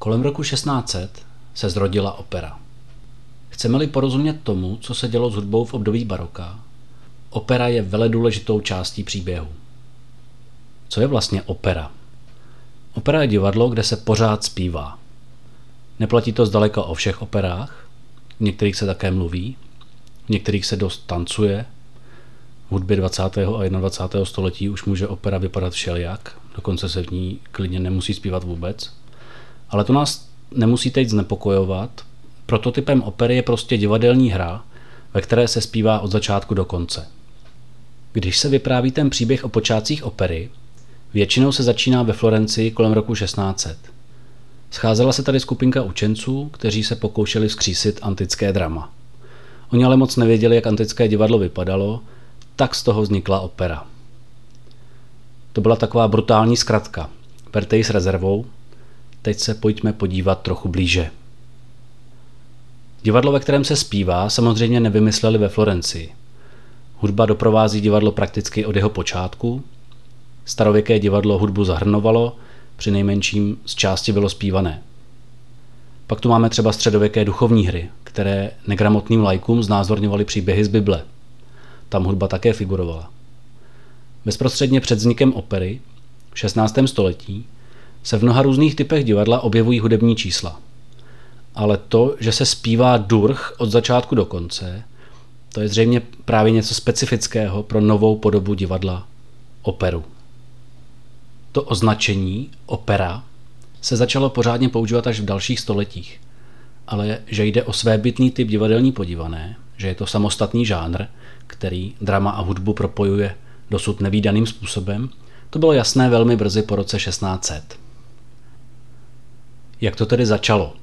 Kolem roku 1600 se zrodila opera. Chceme-li porozumět tomu, co se dělo s hudbou v období baroka, opera je veledůležitou částí příběhu. Co je vlastně opera? Opera je divadlo, kde se pořád zpívá. Neplatí to zdaleka o všech operách, v některých se také mluví, v některých se dost tancuje. V hudbě 20. a 21. století už může opera vypadat všelijak, dokonce se v ní klidně nemusí zpívat vůbec. Ale to nás nemusí teď znepokojovat. Prototypem opery je prostě divadelní hra, ve které se zpívá od začátku do konce. Když se vypráví ten příběh o počátcích opery, většinou se začíná ve Florencii kolem roku 1600. Scházela se tady skupinka učenců, kteří se pokoušeli vzkřísit antické drama. Oni ale moc nevěděli, jak antické divadlo vypadalo, tak z toho vznikla opera. To byla taková brutální zkratka. Berte ji s rezervou, teď se pojďme podívat trochu blíže. Divadlo, ve kterém se zpívá, samozřejmě nevymysleli ve Florencii. Hudba doprovází divadlo prakticky od jeho počátku. Starověké divadlo hudbu zahrnovalo, při nejmenším z části bylo zpívané. Pak tu máme třeba středověké duchovní hry, které negramotným lajkům znázorňovaly příběhy z Bible. Tam hudba také figurovala. Bezprostředně před vznikem opery v 16. století se v mnoha různých typech divadla objevují hudební čísla. Ale to, že se zpívá durch od začátku do konce, to je zřejmě právě něco specifického pro novou podobu divadla operu. To označení opera se začalo pořádně používat až v dalších stoletích. Ale že jde o svébytný typ divadelní podívané, že je to samostatný žánr, který drama a hudbu propojuje dosud nevýdaným způsobem, to bylo jasné velmi brzy po roce 1600. Jak to tedy začalo?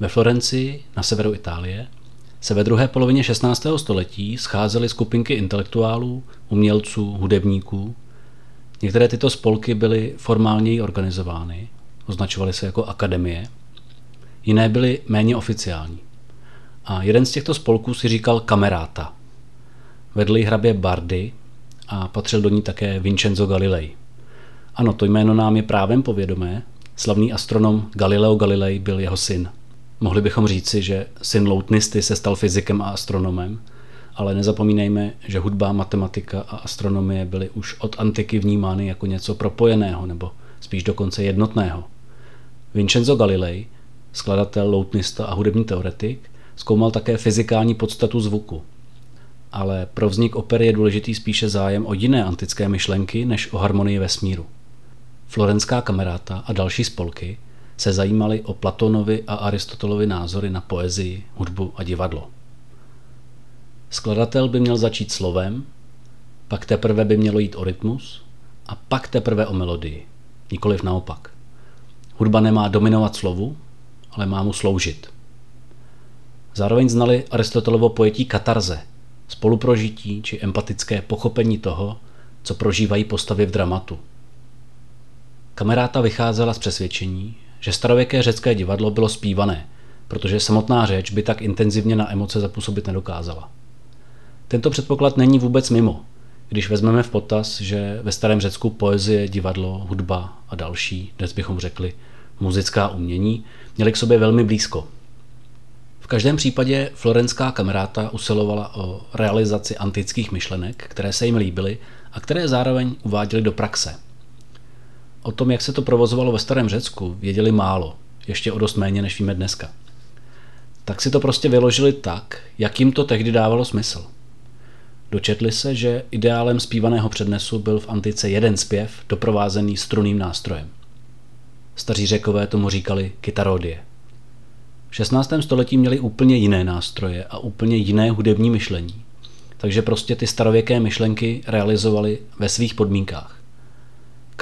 Ve Florencii, na severu Itálie, se ve druhé polovině 16. století scházely skupinky intelektuálů, umělců, hudebníků. Některé tyto spolky byly formálněji organizovány, označovaly se jako akademie, jiné byly méně oficiální. A jeden z těchto spolků si říkal kameráta. Vedli hrabě Bardy a patřil do ní také Vincenzo Galilei. Ano, to jméno nám je právem povědomé, Slavný astronom Galileo Galilei byl jeho syn. Mohli bychom říci, že syn loutnisty se stal fyzikem a astronomem, ale nezapomínejme, že hudba, matematika a astronomie byly už od antiky vnímány jako něco propojeného nebo spíš dokonce jednotného. Vincenzo Galilei, skladatel, loutnista a hudební teoretik, zkoumal také fyzikální podstatu zvuku. Ale pro vznik opery je důležitý spíše zájem o jiné antické myšlenky než o harmonii vesmíru. Florenská kameráta a další spolky se zajímali o Platonovi a Aristotelovi názory na poezii, hudbu a divadlo. Skladatel by měl začít slovem, pak teprve by mělo jít o rytmus a pak teprve o melodii, nikoliv naopak. Hudba nemá dominovat slovu, ale má mu sloužit. Zároveň znali Aristotelovo pojetí katarze, spoluprožití či empatické pochopení toho, co prožívají postavy v dramatu – Kameráta vycházela z přesvědčení, že starověké řecké divadlo bylo zpívané, protože samotná řeč by tak intenzivně na emoce zapůsobit nedokázala. Tento předpoklad není vůbec mimo, když vezmeme v potaz, že ve starém Řecku poezie, divadlo, hudba a další, dnes bychom řekli muzická umění, měly k sobě velmi blízko. V každém případě florenská kameráta usilovala o realizaci antických myšlenek, které se jim líbily a které zároveň uváděly do praxe – O tom, jak se to provozovalo ve starém Řecku, věděli málo, ještě o dost méně, než víme dneska. Tak si to prostě vyložili tak, jak jim to tehdy dávalo smysl. Dočetli se, že ideálem zpívaného přednesu byl v antice jeden zpěv doprovázený struným nástrojem. Staří řekové tomu říkali kytarodie. V 16. století měli úplně jiné nástroje a úplně jiné hudební myšlení, takže prostě ty starověké myšlenky realizovali ve svých podmínkách.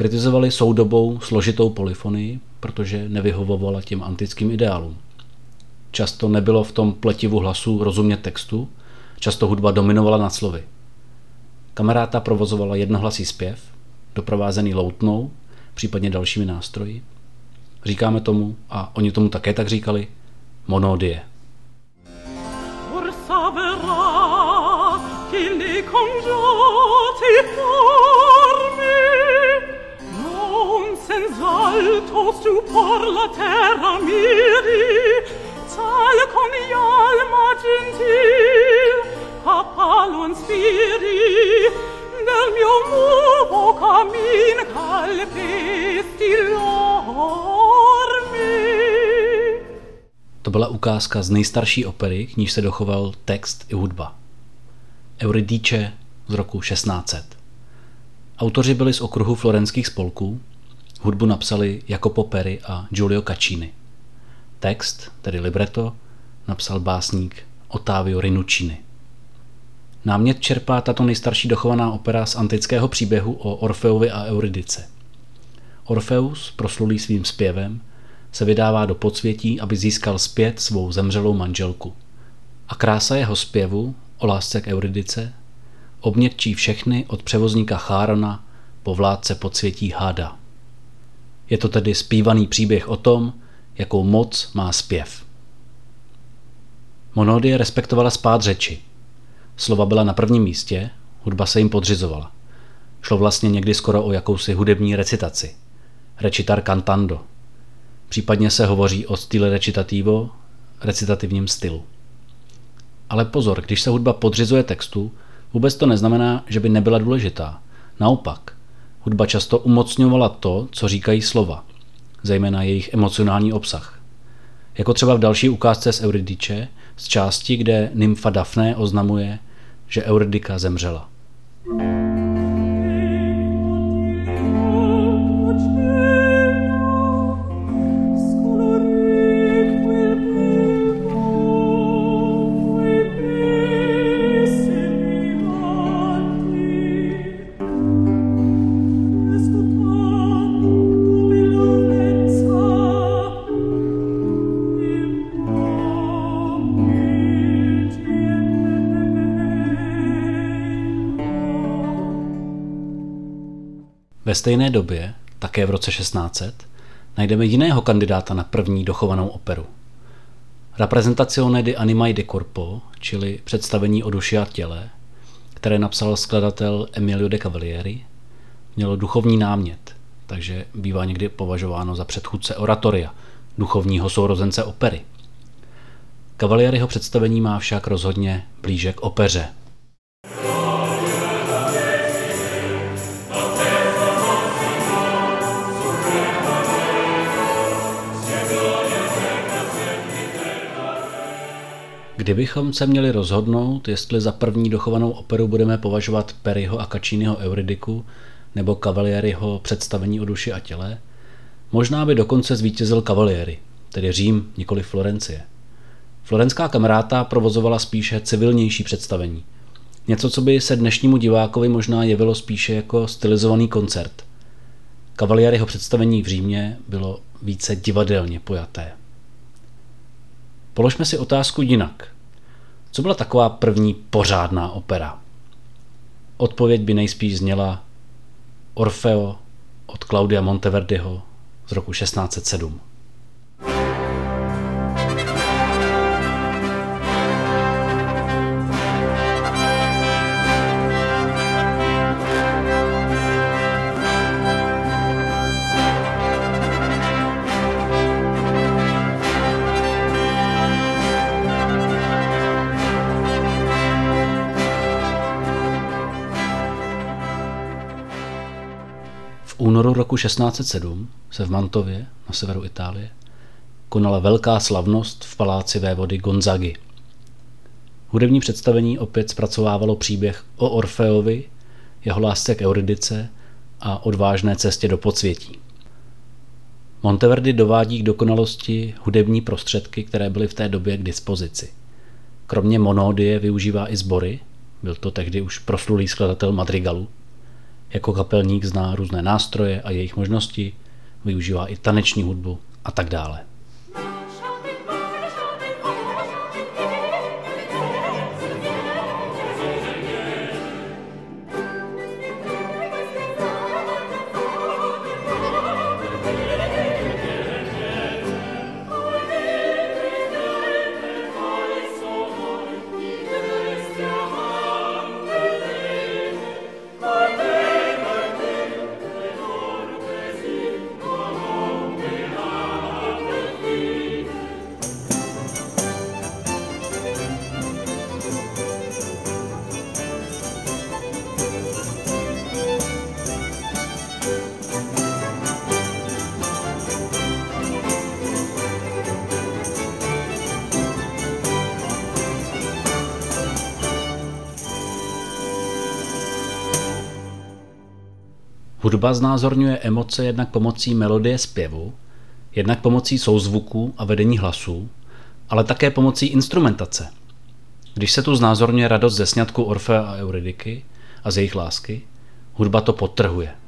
Kritizovali soudobou složitou polyfonii, protože nevyhovovala těm antickým ideálům. Často nebylo v tom pletivu hlasů rozumět textu, často hudba dominovala nad slovy. Kameráta provozovala jednohlasý zpěv, doprovázený loutnou, případně dalšími nástroji. Říkáme tomu, a oni tomu také tak říkali, monodie. Forza salto su por la terra miri, tal con alma gentil, a palon spiri, nel mio nuovo camin calpesti l'ormi. To byla ukázka z nejstarší opery, k níž se dochoval text i hudba. Euridice z roku 1600. Autoři byli z okruhu florenských spolků, hudbu napsali Jacopo Peri a Giulio Caccini. Text, tedy libretto, napsal básník Ottavio Rinuccini. Námět čerpá tato nejstarší dochovaná opera z antického příběhu o Orfeovi a Euridice. Orfeus, proslulý svým zpěvem, se vydává do podsvětí, aby získal zpět svou zemřelou manželku. A krása jeho zpěvu o lásce k Euridice obnětčí všechny od převozníka Chárona po vládce podsvětí Háda. Je to tedy zpívaný příběh o tom, jakou moc má zpěv. Monodie respektovala spát řeči. Slova byla na prvním místě, hudba se jim podřizovala. Šlo vlastně někdy skoro o jakousi hudební recitaci. Recitar cantando. Případně se hovoří o style recitativo, recitativním stylu. Ale pozor, když se hudba podřizuje textu, vůbec to neznamená, že by nebyla důležitá. Naopak, hudba často umocňovala to, co říkají slova, zejména jejich emocionální obsah. Jako třeba v další ukázce z Euridice, z části, kde nymfa Daphne oznamuje, že Euridika zemřela. Ve stejné době, také v roce 1600, najdeme jiného kandidáta na první dochovanou operu. Rappresentazione di Animai de Corpo, čili představení o duši a těle, které napsal skladatel Emilio de Cavalieri, mělo duchovní námět, takže bývá někdy považováno za předchůdce oratoria, duchovního sourozence opery. Cavalieriho představení má však rozhodně blíže k opeře, Kdybychom se měli rozhodnout, jestli za první dochovanou operu budeme považovat Perryho a Cacciniho Euridiku nebo Cavalieriho představení o duši a těle, možná by dokonce zvítězil Cavalieri, tedy Řím, nikoli Florencie. Florenská kameráta provozovala spíše civilnější představení. Něco, co by se dnešnímu divákovi možná jevilo spíše jako stylizovaný koncert. Cavalieriho představení v Římě bylo více divadelně pojaté. Položme si otázku jinak. Co byla taková první pořádná opera? Odpověď by nejspíš zněla Orfeo od Claudia Monteverdiho z roku 1607. roku 1607 se v Mantově na severu Itálie konala velká slavnost v paláci vévody Gonzagi. Hudební představení opět zpracovávalo příběh o Orfeovi, jeho lásce k Euridice a odvážné cestě do podsvětí. Monteverdi dovádí k dokonalosti hudební prostředky, které byly v té době k dispozici. Kromě monódie využívá i sbory, byl to tehdy už proslulý skladatel madrigalu, jako kapelník zná různé nástroje a jejich možnosti, využívá i taneční hudbu a tak dále. Hudba znázorňuje emoce jednak pomocí melodie zpěvu, jednak pomocí souzvuků a vedení hlasů, ale také pomocí instrumentace. Když se tu znázorňuje radost ze sňatku Orfea a Euridiky a z jejich lásky, hudba to podtrhuje.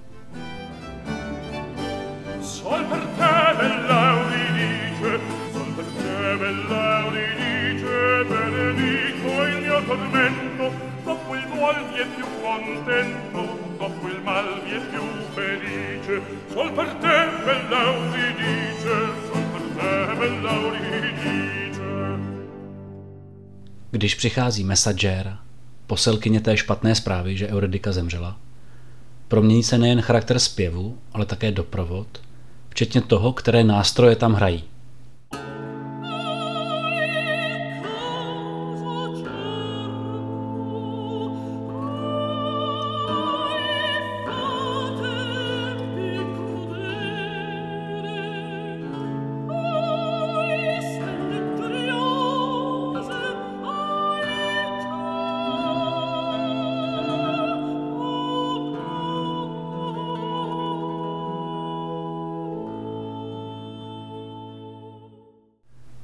Když přichází messager, poselkyně té špatné zprávy, že Euridika zemřela, promění se nejen charakter zpěvu, ale také doprovod, včetně toho, které nástroje tam hrají.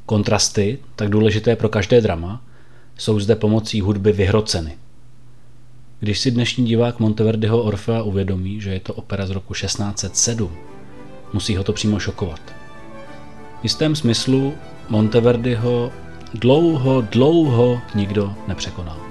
Kontrasty, tak důležité pro každé drama, jsou zde pomocí hudby vyhroceny. Když si dnešní divák Monteverdiho Orfea uvědomí, že je to opera z roku 1607, musí ho to přímo šokovat. V jistém smyslu Monteverdiho dlouho, dlouho nikdo nepřekonal.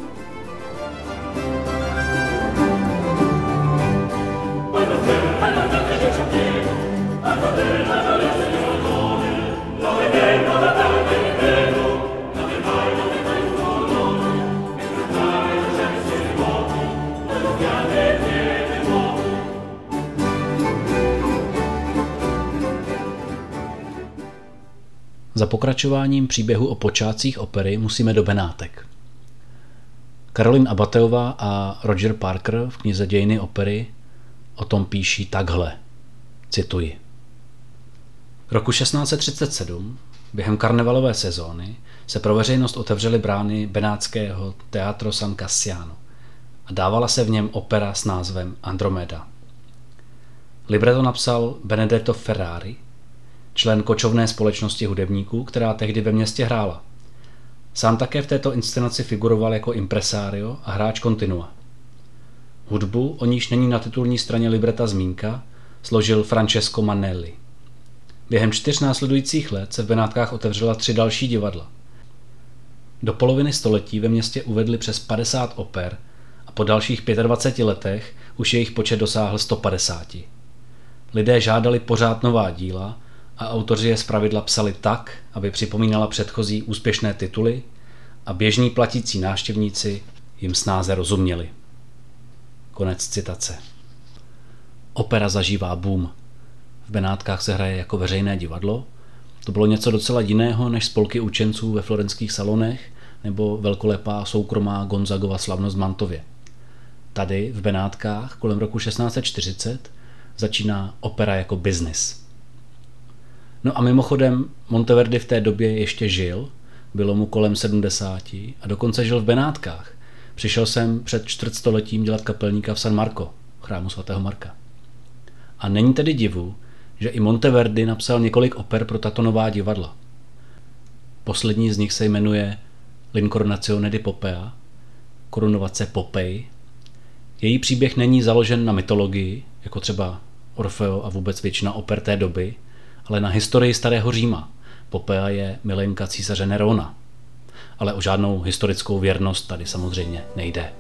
Pokračováním příběhu o počátcích opery musíme do Benátek. Caroline Abateová a Roger Parker v knize Dějiny opery o tom píší takhle. Cituji. Roku 1637, během karnevalové sezóny, se pro veřejnost otevřely brány benátského Teatro San Cassiano a dávala se v něm opera s názvem Andromeda. Libreto napsal Benedetto Ferrari – člen kočovné společnosti hudebníků, která tehdy ve městě hrála. Sám také v této inscenaci figuroval jako impresario a hráč kontinua. Hudbu, o níž není na titulní straně libreta zmínka, složil Francesco Manelli. Během čtyř následujících let se v Benátkách otevřela tři další divadla. Do poloviny století ve městě uvedli přes 50 oper a po dalších 25 letech už jejich počet dosáhl 150. Lidé žádali pořád nová díla a autoři je zpravidla psali tak, aby připomínala předchozí úspěšné tituly a běžní platící návštěvníci jim snáze rozuměli. Konec citace. Opera zažívá boom. V Benátkách se hraje jako veřejné divadlo. To bylo něco docela jiného než spolky učenců ve florenských salonech nebo velkolepá soukromá Gonzagova slavnost v Mantově. Tady v Benátkách kolem roku 1640 začíná opera jako biznis. No a mimochodem Monteverdi v té době ještě žil, bylo mu kolem 70 a dokonce žil v Benátkách. Přišel jsem před čtvrtstoletím dělat kapelníka v San Marco, chrámu svatého Marka. A není tedy divu, že i Monteverdi napsal několik oper pro tato nová divadla. Poslední z nich se jmenuje L'Incornazione di Popea, korunovace Popej. Její příběh není založen na mytologii, jako třeba Orfeo a vůbec většina oper té doby, ale na historii starého Říma. Popea je milenka císaře Nerona. Ale o žádnou historickou věrnost tady samozřejmě nejde.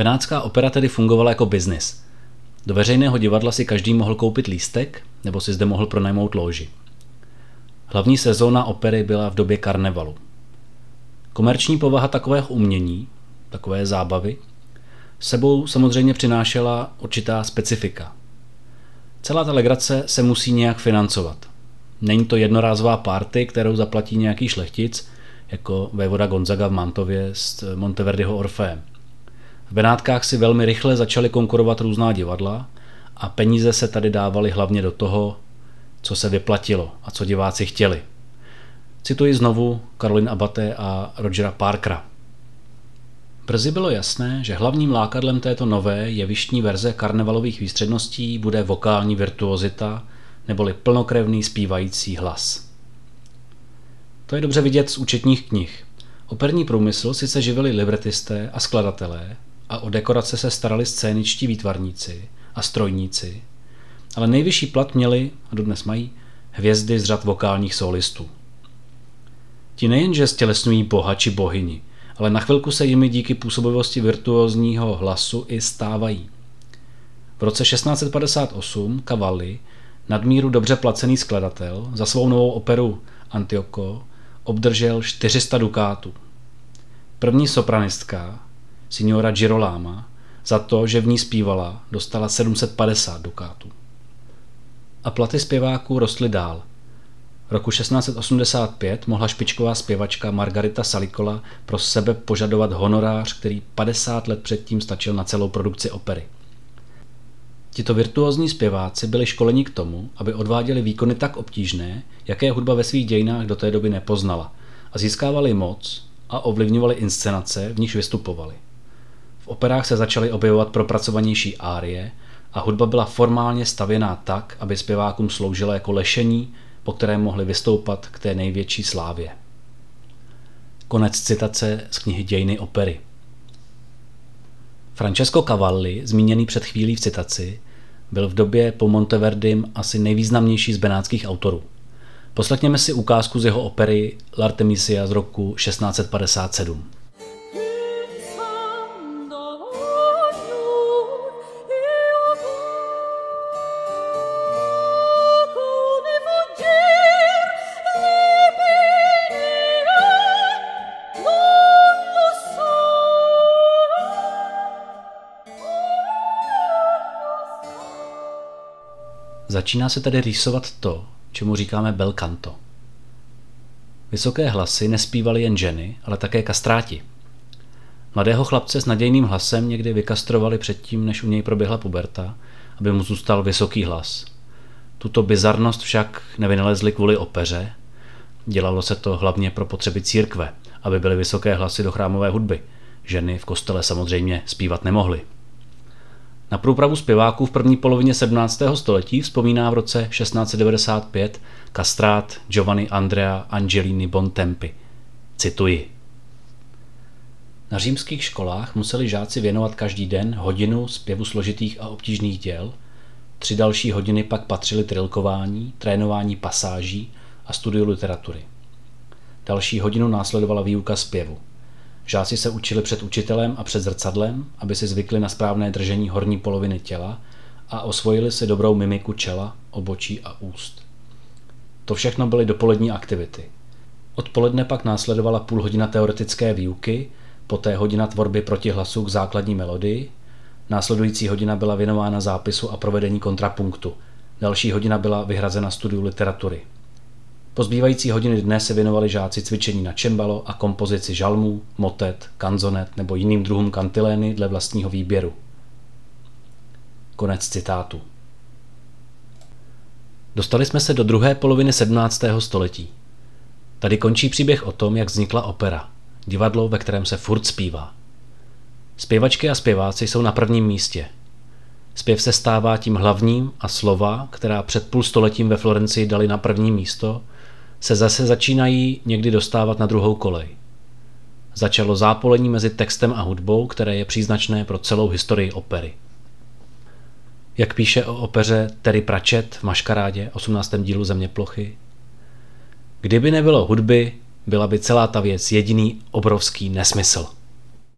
Benátská opera tedy fungovala jako biznis. Do veřejného divadla si každý mohl koupit lístek nebo si zde mohl pronajmout loži. Hlavní sezóna opery byla v době karnevalu. Komerční povaha takového umění, takové zábavy, sebou samozřejmě přinášela určitá specifika. Celá ta legrace se musí nějak financovat. Není to jednorázová party, kterou zaplatí nějaký šlechtic, jako vévoda Gonzaga v Mantově s Monteverdiho Orfeem. V Benátkách si velmi rychle začaly konkurovat různá divadla a peníze se tady dávaly hlavně do toho, co se vyplatilo a co diváci chtěli. Cituji znovu Karolin Abate a Rogera Parkera. Brzy bylo jasné, že hlavním lákadlem této nové jevištní verze karnevalových výstředností bude vokální virtuozita neboli plnokrevný zpívající hlas. To je dobře vidět z účetních knih. Operní průmysl sice živili libretisté a skladatelé a o dekorace se starali scéničtí výtvarníci a strojníci, ale nejvyšší plat měli, a dodnes mají, hvězdy z řad vokálních solistů. Ti nejenže stělesňují boha či bohyni, ale na chvilku se jimi díky působivosti virtuózního hlasu i stávají. V roce 1658 Cavalli, nadmíru dobře placený skladatel, za svou novou operu Antioco obdržel 400 dukátů. První sopranistka, signora Girolama, za to, že v ní zpívala, dostala 750 dukátů. A platy zpěváků rostly dál. Roku 1685 mohla špičková zpěvačka Margarita Salikola pro sebe požadovat honorář, který 50 let předtím stačil na celou produkci opery. Tito virtuózní zpěváci byli školeni k tomu, aby odváděli výkony tak obtížné, jaké hudba ve svých dějinách do té doby nepoznala a získávali moc a ovlivňovali inscenace, v nichž vystupovali. Operách se začaly objevovat propracovanější árie a hudba byla formálně stavěná tak, aby zpěvákům sloužila jako lešení, po kterém mohli vystoupat k té největší slávě. Konec citace z knihy Dějiny opery. Francesco Cavalli, zmíněný před chvílí v citaci, byl v době po Monteverdim asi nejvýznamnější z benátských autorů. Poslechněme si ukázku z jeho opery L'Artemisia z roku 1657. Začíná se tedy rýsovat to, čemu říkáme bel canto. Vysoké hlasy nespívaly jen ženy, ale také kastráti. Mladého chlapce s nadějným hlasem někdy vykastrovali předtím, než u něj proběhla puberta, aby mu zůstal vysoký hlas. Tuto bizarnost však nevynalezli kvůli opeře. Dělalo se to hlavně pro potřeby církve, aby byly vysoké hlasy do chrámové hudby. Ženy v kostele samozřejmě zpívat nemohly. Na průpravu zpěváků v první polovině 17. století vzpomíná v roce 1695 kastrát Giovanni Andrea Angelini Bontempi. Cituji. Na římských školách museli žáci věnovat každý den hodinu zpěvu složitých a obtížných děl, tři další hodiny pak patřily trilkování, trénování pasáží a studiu literatury. Další hodinu následovala výuka zpěvu. Žáci se učili před učitelem a před zrcadlem, aby si zvykli na správné držení horní poloviny těla a osvojili si dobrou mimiku čela, obočí a úst. To všechno byly dopolední aktivity. Odpoledne pak následovala půl hodina teoretické výuky, poté hodina tvorby protihlasu k základní melodii, následující hodina byla věnována zápisu a provedení kontrapunktu, další hodina byla vyhrazena studiu literatury. Po zbývající hodiny dne se věnovali žáci cvičení na čembalo a kompozici žalmů, motet, kanzonet nebo jiným druhům kantilény dle vlastního výběru. Konec citátu. Dostali jsme se do druhé poloviny 17. století. Tady končí příběh o tom, jak vznikla opera, divadlo, ve kterém se furt zpívá. Zpěvačky a zpěváci jsou na prvním místě. Zpěv se stává tím hlavním a slova, která před půl stoletím ve Florencii dali na první místo, se zase začínají někdy dostávat na druhou kolej. Začalo zápolení mezi textem a hudbou, které je příznačné pro celou historii opery. Jak píše o opeře Terry Pratchett v Maškarádě 18. dílu Země plochy, kdyby nebylo hudby, byla by celá ta věc jediný obrovský nesmysl.